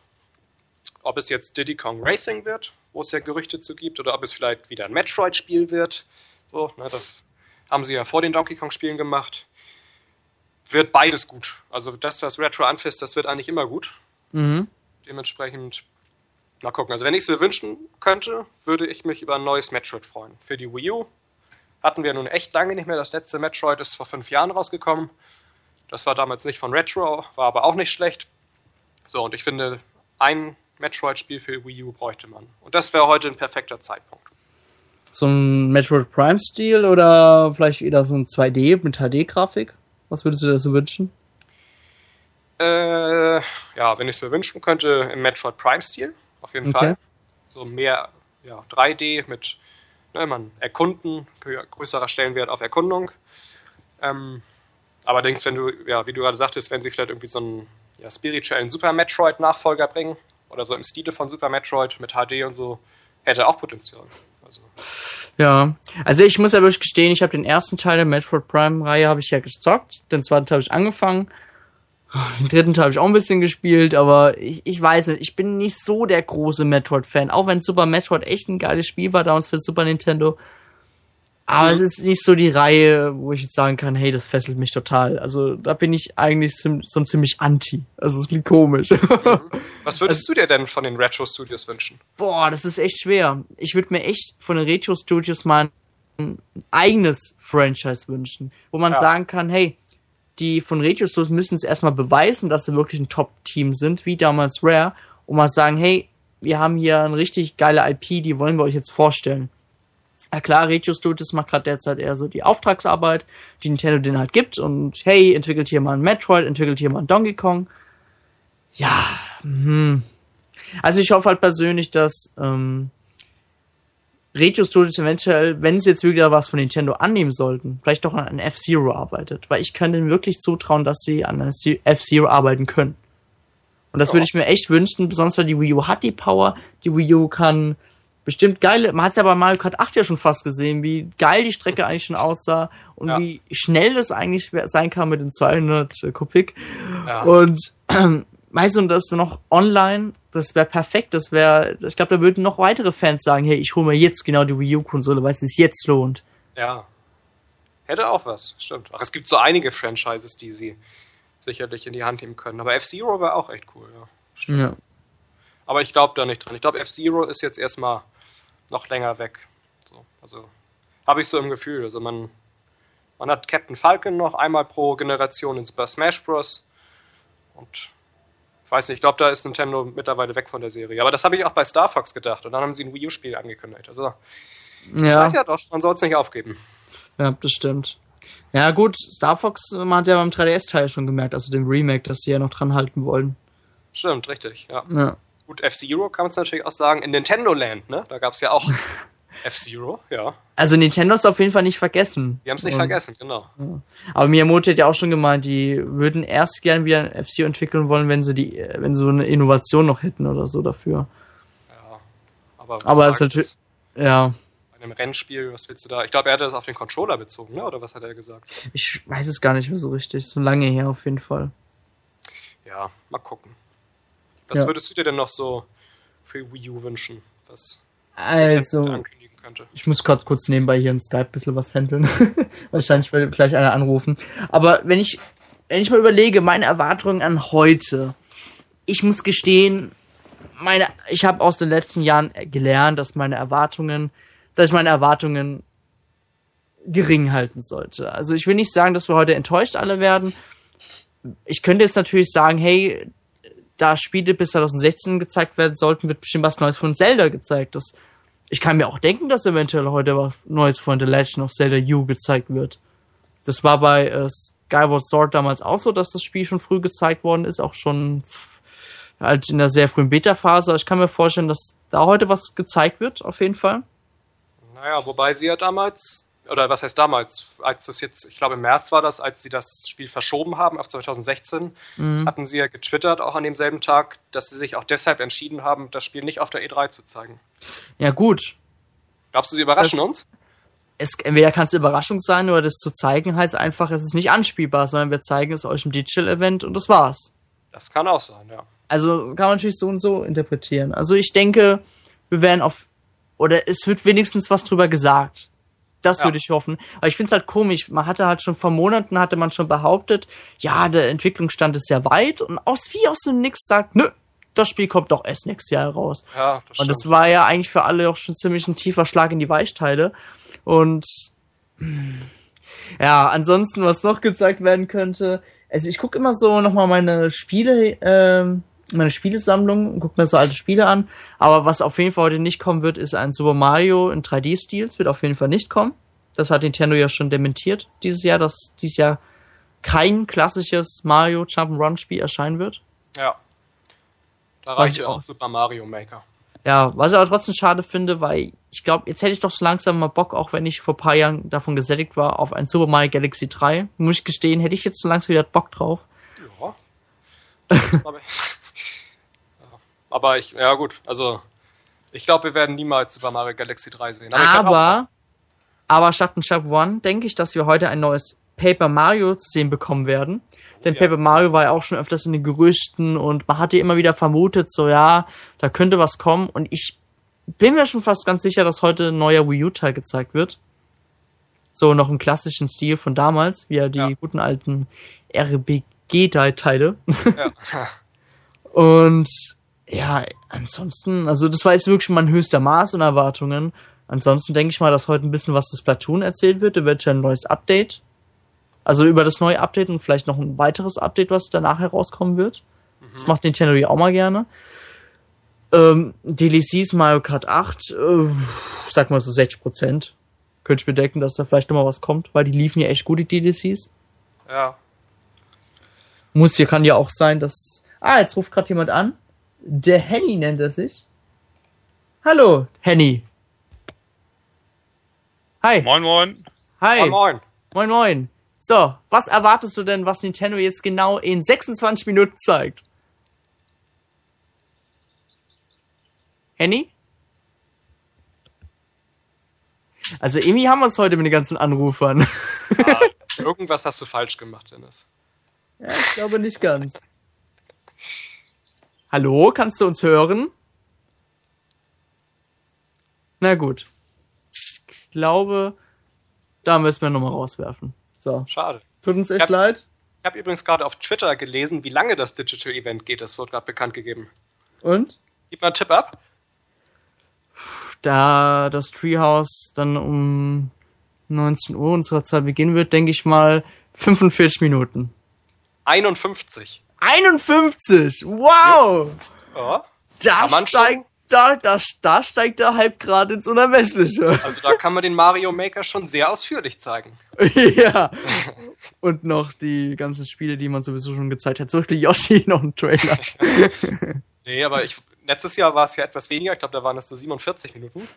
ob es jetzt Diddy Kong Racing wird, wo es ja Gerüchte zu gibt, oder ob es vielleicht wieder ein Metroid-Spiel wird. So, ne, das haben sie ja vor den Donkey Kong-Spielen gemacht. Wird beides gut. Also das, was Retro anfasst, das wird eigentlich immer gut. Mhm. Dementsprechend mal gucken. Also wenn ich es mir wünschen könnte, würde ich mich über ein neues Metroid freuen. Für die Wii U hatten wir nun echt lange nicht mehr. Das letzte Metroid ist vor fünf Jahren rausgekommen. Das war damals nicht von Retro, war aber auch nicht schlecht. So, und ich finde, ein Metroid-Spiel für Wii U bräuchte man. Und das wäre heute ein perfekter Zeitpunkt. So ein Metroid Prime-Stil oder vielleicht wieder so ein 2D mit HD-Grafik? Was würdest du dir so wünschen? Äh, ja, wenn ich es mir wünschen könnte, im Metroid Prime-Stil, auf jeden okay. Fall. So mehr ja, 3D mit ne, man erkunden, größerer Stellenwert auf Erkundung. Ähm, allerdings, wenn du, ja, wie du gerade sagtest, wenn sie vielleicht irgendwie so einen ja, spirituellen Super Metroid-Nachfolger bringen, oder so im Stile von Super Metroid mit HD und so, hätte auch Potenzial. Also. Ja, also ich muss ja wirklich gestehen, ich habe den ersten Teil der Metroid Prime-Reihe habe ich ja gezockt, den zweiten Teil habe ich angefangen, (laughs) den dritten Teil habe ich auch ein bisschen gespielt, aber ich, ich weiß nicht, ich bin nicht so der große Metroid-Fan, auch wenn Super Metroid echt ein geiles Spiel war damals für Super Nintendo. Aber mhm. es ist nicht so die Reihe, wo ich jetzt sagen kann, hey, das fesselt mich total. Also da bin ich eigentlich so, ziemlich anti. Also es klingt komisch. Mhm. (laughs) Was würdest also, du dir denn von den Retro Studios wünschen? Boah, das ist echt schwer. Ich würde mir echt von den Retro Studios mal ein eigenes Franchise wünschen, wo man ja. sagen kann, hey, die von Retro Studios müssen es erstmal beweisen, dass sie wirklich ein Top-Team sind, wie damals Rare, und mal sagen, hey, wir haben hier eine richtig geile IP, die wollen wir euch jetzt vorstellen. Ja klar, Regio Studios macht gerade derzeit eher so die Auftragsarbeit, die Nintendo den halt gibt und hey, entwickelt hier mal ein Metroid, entwickelt hier mal ein Donkey Kong. Ja, hm. Also ich hoffe halt persönlich, dass ähm, Regio Studios eventuell, wenn sie jetzt wieder was von Nintendo annehmen sollten, vielleicht doch an F-Zero arbeitet. Weil ich kann denen wirklich zutrauen, dass sie an einem F-Zero arbeiten können. Und das ja. würde ich mir echt wünschen, besonders weil die Wii U hat die Power, die Wii U kann bestimmt geile, man hat es ja bei Mario Kart 8 ja schon fast gesehen, wie geil die Strecke eigentlich schon aussah und ja. wie schnell das eigentlich sein kann mit den 200 äh, Kubik. Ja. Und (clears throat) ähm, weißt du, das noch online, das wäre perfekt, das wäre, ich glaube, da würden noch weitere Fans sagen, hey, ich hole mir jetzt genau die Wii U-Konsole, weil es sich jetzt lohnt. Ja. Hätte auch was, stimmt. Ach, es gibt so einige Franchises, die sie sicherlich in die Hand nehmen können. Aber F-Zero war auch echt cool, ja. Stimmt. ja. Aber ich glaube da nicht dran. Ich glaube, F-Zero ist jetzt erstmal noch länger weg. So, also habe ich so im Gefühl. Also man, man hat Captain Falcon noch einmal pro Generation in Super Smash Bros. Und weiß nicht, ich glaube, da ist Nintendo mittlerweile weg von der Serie. Aber das habe ich auch bei Star Fox gedacht. Und dann haben sie ein Wii U-Spiel angekündigt. Also, ja. ja doch, man soll es nicht aufgeben. Ja, das stimmt. Ja, gut, Star Fox, man hat ja beim 3DS-Teil schon gemerkt, also dem Remake, dass sie ja noch dran halten wollen. Stimmt, richtig, ja. ja. Gut, F-Zero kann man es natürlich auch sagen, in Nintendo Land, ne? Da gab es ja auch (laughs) F-Zero, ja. Also Nintendo hat's auf jeden Fall nicht vergessen. Sie haben es nicht Und- vergessen, genau. Aber Miyamoto hat ja auch schon gemeint, die würden erst gern wieder ein F-Zero entwickeln wollen, wenn sie die, wenn sie so eine Innovation noch hätten oder so dafür. Ja. Aber, Aber es ist natürlich-? Ja, Bei einem Rennspiel, was willst du da? Ich glaube, er hatte das auf den Controller bezogen, ne? Oder was hat er gesagt? ich weiß es gar nicht mehr so richtig. So lange her auf jeden Fall. Ja, mal gucken. Was Ja. würdest du dir denn noch so für Wii U wünschen? Was Also, könnte? ich muss gerade kurz nebenbei hier in Skype ein bisschen was handeln. (laughs) Wahrscheinlich will gleich einer anrufen. Aber wenn ich, wenn ich mal überlege, meine Erwartungen an heute, ich muss gestehen, meine, ich habe aus den letzten Jahren gelernt, dass meine Erwartungen, dass ich meine Erwartungen gering halten sollte. Also ich will nicht sagen, dass wir heute enttäuscht alle werden. Ich könnte jetzt natürlich sagen, hey, da Spiele bis 2016 gezeigt werden sollten, wird bestimmt was Neues von Zelda gezeigt. Das, ich kann mir auch denken, dass eventuell heute was Neues von The Legend of Zelda U gezeigt wird. Das war bei äh, Skyward Sword damals auch so, dass das Spiel schon früh gezeigt worden ist, auch schon halt in der sehr frühen Beta-Phase. Ich kann mir vorstellen, dass da heute was gezeigt wird, auf jeden Fall. Naja, wobei sie ja damals, oder was heißt damals, als das jetzt, ich glaube im März war das, als sie das Spiel verschoben haben auf 2016, Mhm. hatten sie ja getwittert, auch an demselben Tag, dass sie sich auch deshalb entschieden haben, das Spiel nicht auf der E3 zu zeigen. Ja gut, Glaubst du, sie überraschen Das- uns? es, entweder kann es Überraschung sein oder das zu zeigen heißt einfach, es ist nicht anspielbar, sondern wir zeigen es euch im Digital-Event und das war's. Das kann auch sein, ja. Also kann man natürlich so und so interpretieren. Also ich denke, wir werden auf, oder es wird wenigstens was drüber gesagt. Das Ja. würde ich hoffen. Aber ich finde es halt komisch. Man hatte halt schon vor Monaten, hatte man schon behauptet, ja, der Entwicklungsstand ist sehr weit und aus wie aus dem Nix sagt, nö, das Spiel kommt doch erst nächstes Jahr raus. Ja, das Und das war ja eigentlich für alle auch schon ziemlich ein tiefer Schlag in die Weichteile. Und ja, ansonsten, was noch gezeigt werden könnte, also ich gucke immer so nochmal meine Spiele, ähm, meine Spielesammlung und gucke mir so alte Spiele an. Aber was auf jeden Fall heute nicht kommen wird, ist ein Super Mario in 3D-Stil. Es wird auf jeden Fall nicht kommen. Das hat Nintendo ja schon dementiert dieses Jahr, dass dieses Jahr kein klassisches Mario Jump'n'Run Spiel erscheinen wird. Ja. Da reicht ich ja auch Super Mario Maker. Ja, was ich aber trotzdem schade finde, weil ich glaube, jetzt hätte ich doch so langsam mal Bock, auch wenn ich vor paar Jahren davon gesättigt war, auf ein Super Mario Galaxy 3. Muss ich gestehen, hätte ich jetzt so langsam wieder Bock drauf. Ja. Aber, ich, ja gut, also ich glaube, wir werden niemals Super Mario Galaxy 3 sehen. Aber, Aber, aber statt ein Shop One denke ich, dass wir heute ein neues Paper Mario zu sehen bekommen werden. Denn ja. Paper Mario war ja auch schon öfters in den Gerüchten und man hatte immer wieder vermutet, so ja, da könnte was kommen. Und ich bin mir schon fast ganz sicher, dass heute ein neuer Wii U-Teil gezeigt wird. So noch im klassischen Stil von damals, wie ja die Ja. guten alten RBG-Teile. ja. (laughs) Und ja, ansonsten, also das war jetzt wirklich mein höchster Maß an Erwartungen. Ansonsten denke ich mal, dass heute ein bisschen was zu Splatoon erzählt wird, eventuell ein neues Update. Also über das neue Update und vielleicht noch ein weiteres Update, was danach herauskommen wird. Das macht Nintendo ja auch mal gerne. Ähm, DLCs Mario Kart 8, äh, sag mal so 60 Prozent. Könnte ich bedenken, dass da vielleicht noch mal was kommt, weil die liefen ja echt gut, die DLCs. ja. Muss hier kann ja auch sein, dass. Ah, jetzt ruft gerade jemand an. Der Henny nennt er sich. Hallo, Henny. Hi. Moin, moin. Hi. Moin, moin. Moin, moin. So, was erwartest du denn, was Nintendo jetzt genau in 26 Minuten zeigt? Henny? Also irgendwie haben wir es heute mit den ganzen Anrufern. Ah, (laughs) irgendwas hast du falsch gemacht, Dennis. Ja, ich glaube nicht ganz. Hallo, kannst du uns hören? Na gut. Ich glaube, da müssen wir nochmal rauswerfen. So. Schade. Tut uns echt Ja. leid. Ich habe übrigens gerade auf Twitter gelesen, wie lange das Digital Event geht. Das wird gerade bekannt gegeben. Und? Gib mal einen Tipp ab. Da das Treehouse dann um 19 Uhr unserer Zeit beginnen wird, denke ich mal 45 Minuten. 51. 51! Wow! Ja. Da steigt, da, da, da steigt der Hype gerade ins Unermessliche. Also da kann man den Mario Maker schon sehr ausführlich zeigen. (laughs) ja. Und noch die ganzen Spiele, die man sowieso schon gezeigt hat. Zum Beispiel Yoshi (laughs) noch ein Trailer. (laughs) Nee, aber ich, letztes Jahr war es ja etwas weniger. Ich glaube, da waren es so 47 Minuten.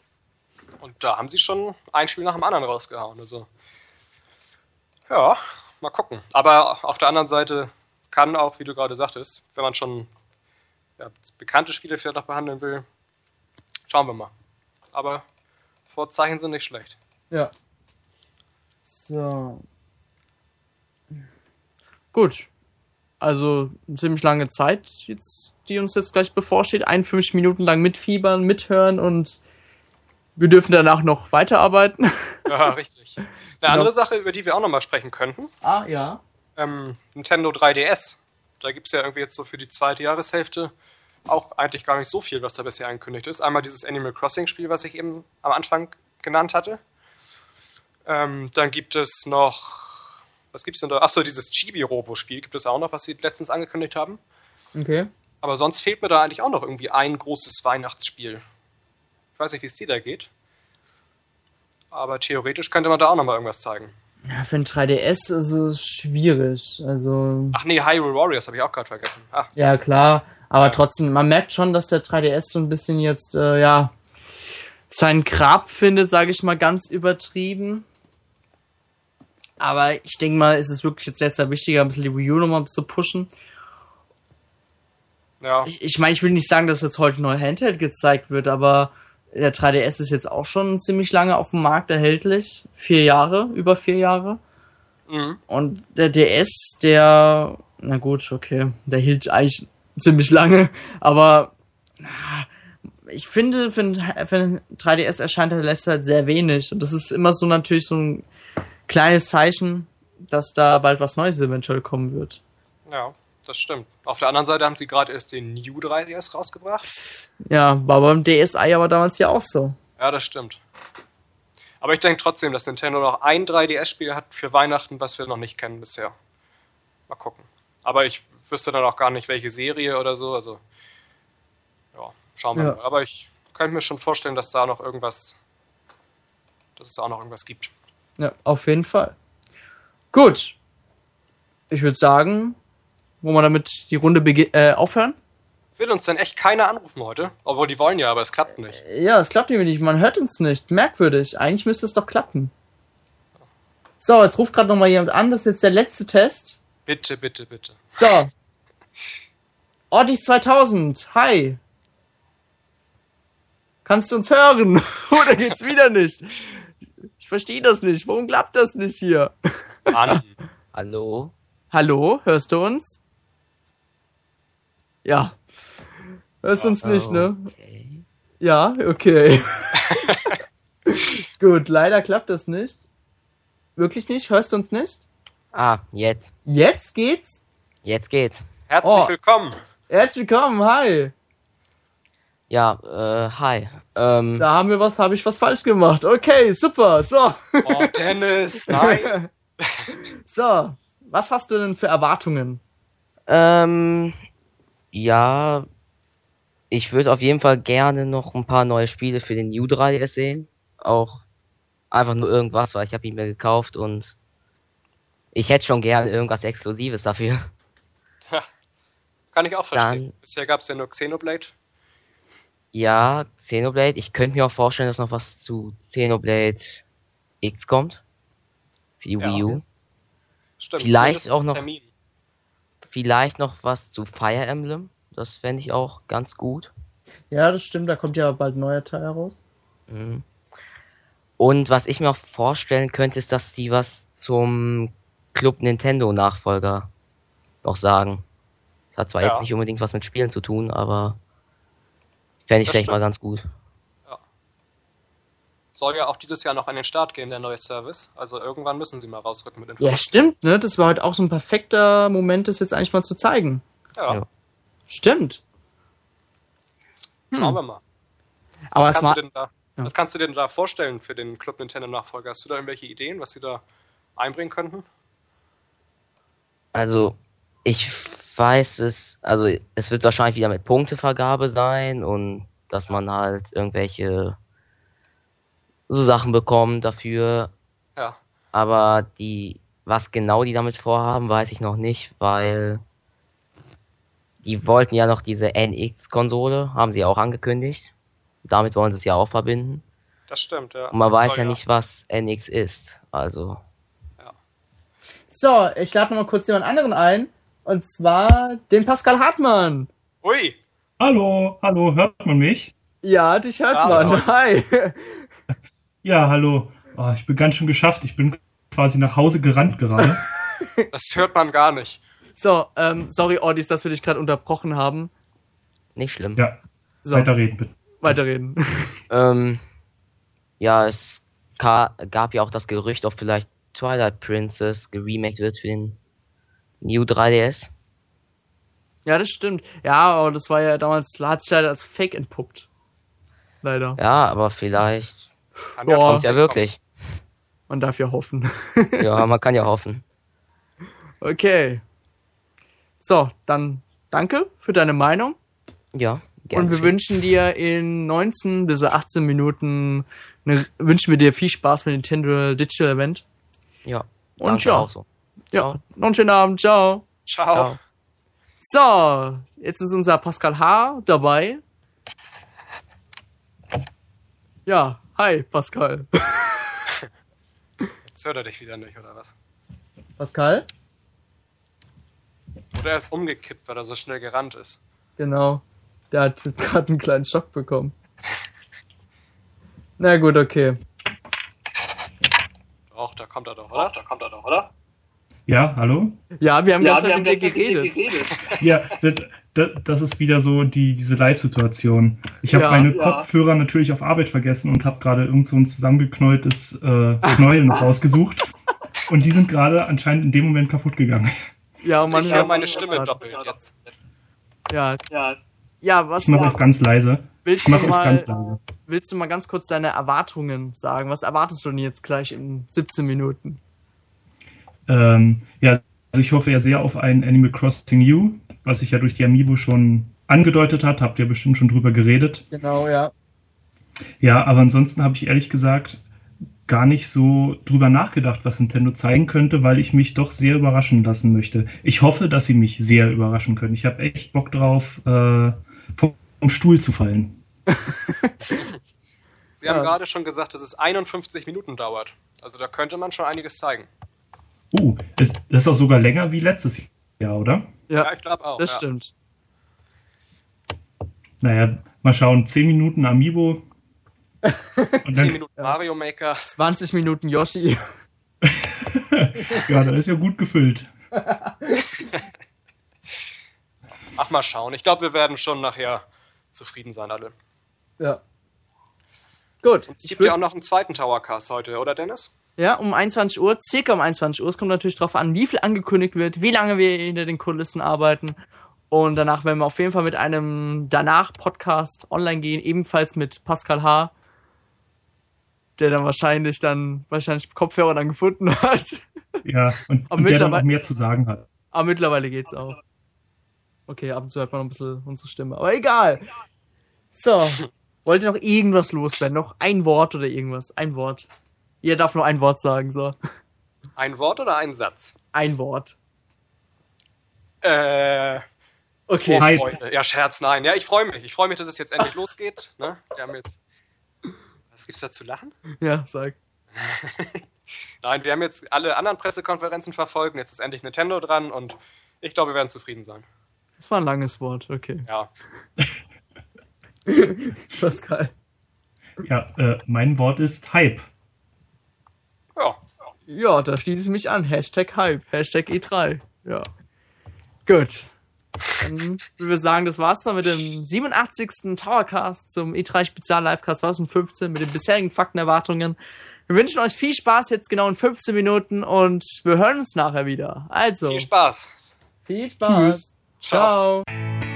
Und da haben sie schon ein Spiel nach dem anderen rausgehauen. Also, ja, mal gucken. Aber auf der anderen Seite kann auch, wie du gerade sagtest, wenn man schon ja, bekannte Spiele vielleicht auch behandeln will, schauen wir mal. Aber Vorzeichen sind nicht schlecht. Ja. So. Gut. Also ziemlich lange Zeit jetzt, die uns jetzt gleich bevorsteht. 51 Minuten lang mitfiebern, mithören und wir dürfen danach noch weiterarbeiten. Ja, richtig. Eine genau. andere Sache, über die wir auch nochmal sprechen könnten. Ah, ja. Ähm, Nintendo 3DS. Da gibt es ja irgendwie jetzt so für die zweite Jahreshälfte auch eigentlich gar nicht so viel, was da bisher angekündigt ist. Einmal dieses Animal Crossing Spiel, was ich eben am Anfang genannt hatte. Ähm, dann gibt es noch, was gibt es denn da? Achso, dieses Chibi-Robo-Spiel gibt es auch noch, was sie letztens angekündigt haben. Okay. Aber sonst fehlt mir da eigentlich auch noch irgendwie ein großes Weihnachtsspiel. Ich weiß nicht, wie es dir da geht. Aber theoretisch könnte man da auch noch mal irgendwas zeigen. Ja, für ein 3DS ist es schwierig. Also. Ach nee, Hyrule Warriors habe ich auch gerade vergessen. Ach, ja, klar. Aber ja. trotzdem, man merkt schon, dass der 3DS so ein bisschen jetzt, äh, ja, seinen Grab findet, sage ich mal ganz übertrieben. Aber ich denke mal, ist es wirklich jetzt sehr wichtiger, ein bisschen die Wii U nochmal zu pushen. Ja. Ich, ich meine, ich will nicht sagen, dass jetzt heute neu Handheld gezeigt wird, aber der 3DS ist jetzt auch schon ziemlich lange auf dem Markt erhältlich. Vier Jahre, über vier Jahre. Mhm. Und der DS, der, na gut, okay, der hielt eigentlich ziemlich lange, aber ich finde, für ein, für ein 3DS erscheint der letzte halt sehr wenig. Und das ist immer so natürlich so ein kleines Zeichen, dass da bald was Neues eventuell kommen wird. Ja, das stimmt. Auf der anderen Seite haben sie gerade erst den New 3DS rausgebracht. Ja, war beim DSi aber damals ja auch so. Ja, das stimmt. Aber ich denke trotzdem, dass Nintendo noch ein 3DS-Spiel hat für Weihnachten, was wir noch nicht kennen bisher. Mal gucken. Aber ich wüsste dann auch gar nicht, welche Serie oder so. Also, ja, schauen wir ja. mal. Aber ich könnte mir schon vorstellen, dass da noch irgendwas, dass es da auch noch irgendwas gibt. Ja, auf jeden Fall. Gut. Ich würde sagen, wollen wir damit die Runde äh, aufhören? Will uns denn echt keiner anrufen heute? Obwohl die wollen ja, aber es klappt nicht. Ja, es klappt irgendwie nicht. Man hört uns nicht. Merkwürdig. Eigentlich müsste es doch klappen. So, jetzt ruft gerade nochmal jemand an. Das ist jetzt der letzte Test. Bitte, bitte, bitte. So. Ordis 2000. Hi. Kannst du uns hören? (laughs) Oder geht's (laughs) wieder nicht? Ich verstehe das nicht. Warum klappt das nicht hier? Mann. (laughs) Hallo? Hallo? Hörst du uns? Ja. Hörst oh, uns nicht, ne? Okay. Ja, okay. (laughs) Gut, leider klappt das nicht. Wirklich nicht? Hörst du uns nicht? Ah, jetzt. Jetzt geht's? Jetzt geht's. Herzlich oh. willkommen. Herzlich willkommen, hi. Ja, äh, hi. Ähm, da haben wir was, habe ich was falsch gemacht. Okay, super, so. Oh, Dennis, (laughs) nein. so, was hast du denn für Erwartungen? Ähm, ja, ich würde auf jeden Fall gerne noch ein paar neue Spiele für den New 3DS sehen. Auch einfach nur irgendwas, weil ich habe ihn mir gekauft und ich hätte schon gerne irgendwas Exklusives dafür. kann ich auch verstehen. Dann, Bisher gab es ja nur Xenoblade. Ja, Xenoblade. Ich könnte mir auch vorstellen, dass noch was zu Xenoblade X kommt. Für die ja, Wii U. Stimmt, Vielleicht auch noch. Termin. Vielleicht noch was zu Fire Emblem. Das fände ich auch ganz gut. Ja, das stimmt. Da kommt ja bald ein neuer Teil raus. Mhm. Und was ich mir auch vorstellen könnte, ist, dass die was zum Club Nintendo Nachfolger noch sagen. Das hat zwar ja. jetzt nicht unbedingt was mit Spielen zu tun, aber fände ich das vielleicht stimmt. mal ganz gut. Soll ja auch dieses Jahr noch an den Start gehen, der neue Service. Also irgendwann müssen sie mal rausrücken mit Informationen. Ja, stimmt, ne? Das war halt auch so ein perfekter Moment, das jetzt eigentlich mal zu zeigen. Ja. ja. Stimmt. Hm. Schauen wir mal. Aber was, kannst da, ja. was kannst du denn da vorstellen für den Club Nintendo Nachfolger? Hast du da irgendwelche Ideen, was sie da einbringen könnten? Also, ich weiß es, also es wird wahrscheinlich wieder mit Punktevergabe sein und dass man halt irgendwelche so Sachen bekommt dafür. Ja. Aber die, was genau die damit vorhaben, weiß ich noch nicht, weil die wollten ja noch diese NX-Konsole, haben sie auch angekündigt. Damit wollen sie es ja auch verbinden. Das stimmt, ja. Und man weiß ja, ja nicht, was NX ist. Also. Ja. So, ich lade noch mal kurz jemand anderen ein. Und zwar den Pascal Hartmann. Ui. Hallo, hallo, hört man mich? Ja, dich hört ja, man. Hi. Ja, hallo. Oh, ich bin ganz schön geschafft. Ich bin quasi nach Hause gerannt gerade. (laughs) das hört man gar nicht. So, ähm, sorry, Ordis, dass wir dich gerade unterbrochen haben. Nicht schlimm. Ja. So. Weiterreden, bitte. Weiterreden. (laughs) ähm, ja, es gab ja auch das Gerücht, ob vielleicht Twilight Princess geremaked wird für den New 3DS. Ja, das stimmt. Ja, aber das war ja damals, hat sich leider als Fake entpuppt. Leider. Ja, aber vielleicht. Kann ja, kommt ja wirklich. Man darf ja hoffen. ja, (laughs) man kann ja hoffen. Okay. So, dann danke für deine Meinung. Ja. Gerne. Und wir wünschen dir in 19 bis 18 Minuten, eine, wünschen wir dir viel Spaß mit Nintendo Digital Event. Ja. Und ja. Auch so. Ja. Noch einen schönen Abend. Ciao. Ciao. So, jetzt ist unser Pascal H. dabei. Ja, hi, Pascal. Jetzt hört er dich wieder nicht, oder was? Pascal? Oder er ist umgekippt, weil er so schnell gerannt ist. Genau. Der hat gerade einen kleinen Schock bekommen. Na gut, okay. Doch, da kommt er doch, oder? Da kommt er doch, oder? Ja, hallo? Ja, wir haben ja, ganz wir mit dir geredet. geredet. Ja, das, das, ist wieder so die, diese Live-Situation. Ich habe ja, meine ja. Kopfhörer natürlich auf Arbeit vergessen und habe gerade irgend so ein zusammengeknäultes äh, Knäuel noch (laughs) rausgesucht. Und die sind gerade anscheinend in dem Moment kaputt gegangen. Ja, man ich höre meine Stimme doppelt jetzt. Ja. Ja, ja was. Ich mache euch ganz leise. Willst ich mach du mal, ganz leise. Willst du mal ganz kurz deine Erwartungen sagen? Was erwartest du denn jetzt gleich in 17 Minuten? Ähm, ja, also ich hoffe ja sehr auf ein Animal Crossing U, was sich ja durch die Amiibo schon angedeutet hat. Habt ihr bestimmt schon drüber geredet. Genau, ja. Ja, aber ansonsten habe ich ehrlich gesagt gar nicht so drüber nachgedacht, was Nintendo zeigen könnte, weil ich mich doch sehr überraschen lassen möchte. Ich hoffe, dass sie mich sehr überraschen können. Ich habe echt Bock drauf, äh, vom Stuhl zu fallen. (laughs) Sie haben ja. gerade schon gesagt, dass es 51 Minuten dauert. Also da könnte man schon einiges zeigen. Uh, ist, das ist auch sogar länger wie letztes Jahr, oder? Ja, ja ich glaube auch. Das ja. stimmt. Naja, mal schauen. 10 Minuten Amiibo. (laughs) Und 10 Minuten Mario Maker. 20 Minuten Yoshi. (laughs) ja, da ist ja gut gefüllt. (laughs) Ach, mal schauen. Ich glaube, wir werden schon nachher zufrieden sein, alle. Ja. Gut. Und es gibt ja auch noch einen zweiten Towercast heute, oder Dennis? Ja, um 21 Uhr, circa um 21 Uhr. Es kommt natürlich darauf an, wie viel angekündigt wird, wie lange wir hinter den Kulissen arbeiten. Und danach werden wir auf jeden Fall mit einem danach-Podcast online gehen, ebenfalls mit Pascal H., der dann wahrscheinlich dann wahrscheinlich Kopfhörer dann gefunden hat. Ja, und, und der dann auch mehr zu sagen hat. Aber mittlerweile geht's auch. Okay, ab und zu hört man noch ein bisschen unsere Stimme. Aber egal. So. Wollt ihr noch irgendwas loswerden? Noch ein Wort oder irgendwas? Ein Wort. Ihr darf nur ein Wort sagen, so. Ein Wort oder ein Satz? Ein Wort. Äh. Okay. Oh, Freunde. Ja, Scherz, nein. Ja, ich freue mich. Ich freue mich, dass es jetzt endlich losgeht. Ne? Wir haben jetzt. Was gibt's da zu lachen? Ja, sag. (laughs) nein, wir haben jetzt alle anderen Pressekonferenzen verfolgt. Jetzt ist endlich Nintendo dran und ich glaube, wir werden zufrieden sein. Das war ein langes Wort, okay. Ja. (laughs) Pascal. Ja, äh, mein Wort ist Hype. Ja. Ja, da schließe ich mich an. Hashtag Hype, Hashtag E3. Ja. Gut. Dann würde wir sagen, das war's dann mit dem 87. Towercast zum E3 Spezial Livecast 2015 mit den bisherigen Fakten, Erwartungen. Wir wünschen euch viel Spaß jetzt genau in 15 Minuten und wir hören uns nachher wieder. Also. Viel Spaß. Viel Spaß. Tschüss. Ciao. Ciao.